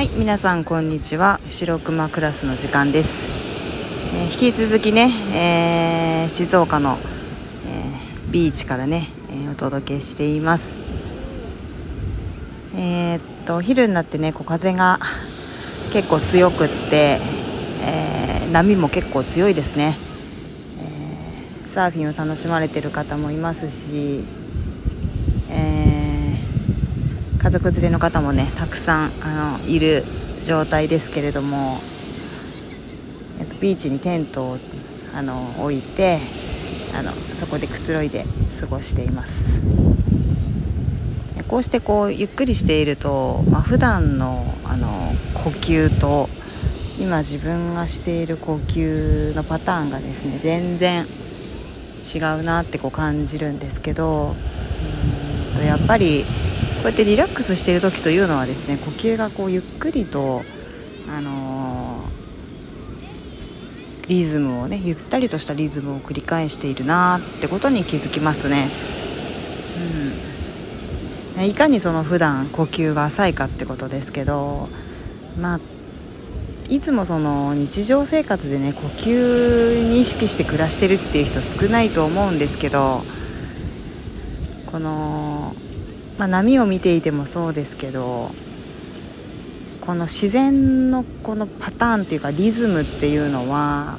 はい皆さんこんにちは。白熊クラスの時間です、えー、引き続きね、えー、静岡の、えー、ビーチからね、えお届けしています。えっと昼になってねこう風が結構強くって、え波も結構強いですね、えサーフィンを楽しまれてる方もいますし家族連れの方もねたくさんあのいる状態ですけれども、えっと、ビーチにテントをあの置いてあのそこでくつろいで過ごしています。こうしてこうゆっくりしていると、まあ、普段のあの呼吸と今自分がしている呼吸のパターンがですね全然違うなってこう感じるんですけどうんとやっぱりこうやってリラックスしている時というのはですね呼吸がこうゆっくりと、あのー、リズムをねゆったりとしたリズムを繰り返しているなってことに気づきますね。うん、いかにその普段呼吸が浅いかってことですけどまあいつもその日常生活でね呼吸に意識して暮らしてるっていう人少ないと思うんですけどこのまあ、波を見ていてもそうですけどこの自然のこのパターンっていうかリズムっていうのは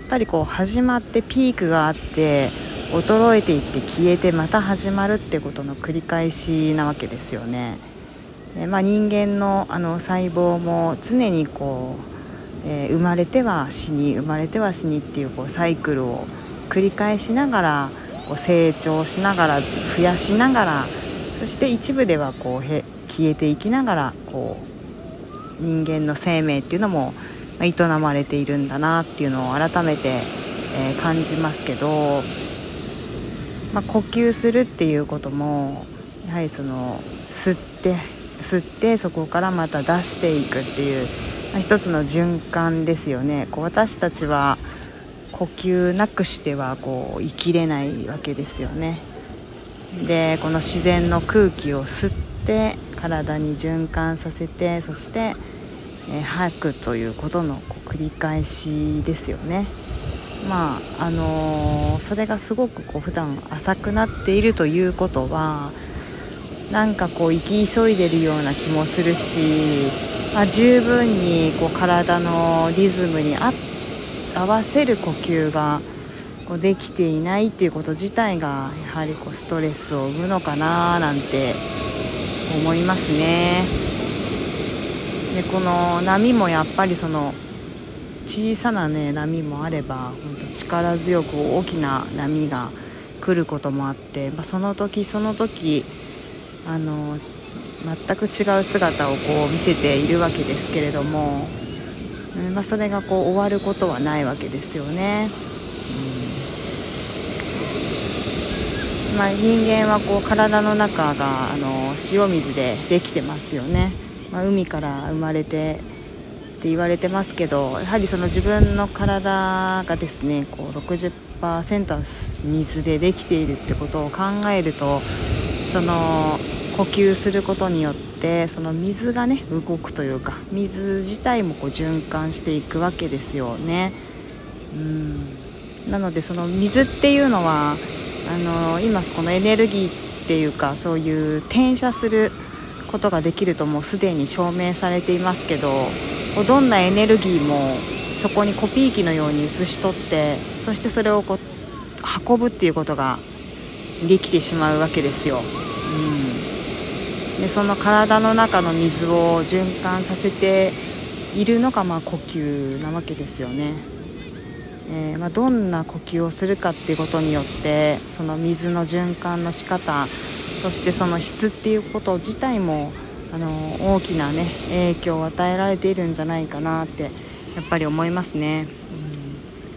やっぱりこう始まってピークがあって衰えていって消えてまた始まるってことの繰り返しなわけですよね。でまあ、人間のあの細胞も常にこう、えー、生まれては死に生まれては死にっていうこうサイクルを繰り返しながらこう成長しながら増やしながらそして一部ではこうへ消えていきながらこう人間の生命っていうのも営まれているんだなっていうのを改めて、え、感じますけど、まあ、呼吸するっていうこともやはりその吸って吸ってそこからまた出していくっていう、まあ、一つの循環ですよね。こう私たちは呼吸なくしてはこう生きれないわけですよね。でこの自然の空気を吸って体に循環させてそして、えー、吐くということのこう繰り返しですよね。まああのー、それがすごくこう普段浅くなっているということはなんかこう生き急いでるような気もするし、まあ、十分にこう体のリズムに合わせる呼吸がこうできていないっていうこと自体がやはりこうストレスを生むのかななんて思いますね。でこの波もやっぱりその小さな、ね、波もあれば本当力強く大きな波が来ることもあって、まあ、その時その時あの全く違う姿をこう見せているわけですけれども、まあ、それがこう終わることはないわけですよね。うんまあ、人間はこう体の中があの塩水でできてますよね、まあ、海から生まれてって言われてますけどやはりその自分の体がですねこう60%は水でできているってことを考えるとその呼吸することによってその水がね動くというか水自体もこう循環していくわけですよね。うんなのでその水っていうのはあの今このエネルギーっていうかそういう転写することができるともうすでに証明されていますけどどんなエネルギーもそこにコピー機のように写し取ってそしてそれをこう運ぶっていうことができてしまうわけですよ。うん、でその体の中の水を循環させているのがまあ呼吸なわけですよね。えー、まあ、どんな呼吸をするかっていうことによってその水の循環の仕方そしてその質っていうこと自体もあの大きなね影響を与えられているんじゃないかなってやっぱり思いますね。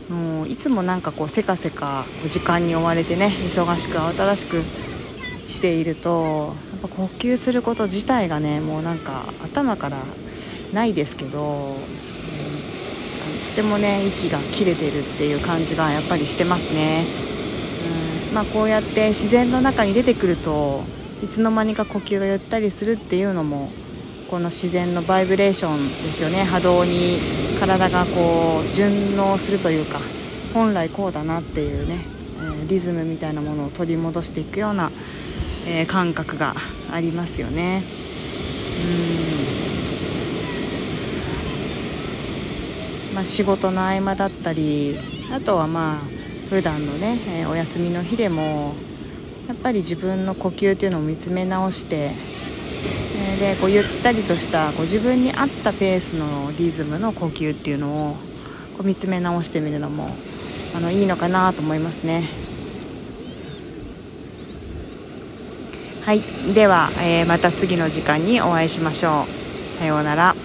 うん、もういつもなんかこうせかせか時間に追われてね忙しく慌ただしくしているとやっぱ呼吸すること自体がねもうなんか頭からないですけどってもね息が切れてるっていう感じがやっぱりしてますね、うん。まあ、こうやって自然の中に出てくるといつの間にか呼吸がゆったりするっていうのもこの自然のバイブレーションですよね。波動に体がこう順応するというか本来こうだなっていうね、えリズムみたいなものを取り戻していくような、え感覚がありますよね。うんまあ、仕事の合間だったりあとはまあ普段のね、えお休みの日でもやっぱり自分の呼吸っていうのを見つめ直してえでこうゆったりとしたこ自分に合ったペースのリズムの呼吸っていうのをこう見つめ直してみるのもあのいいのかなと思いますね。はいでは、えー、また次の時間にお会いしましょう。さようなら。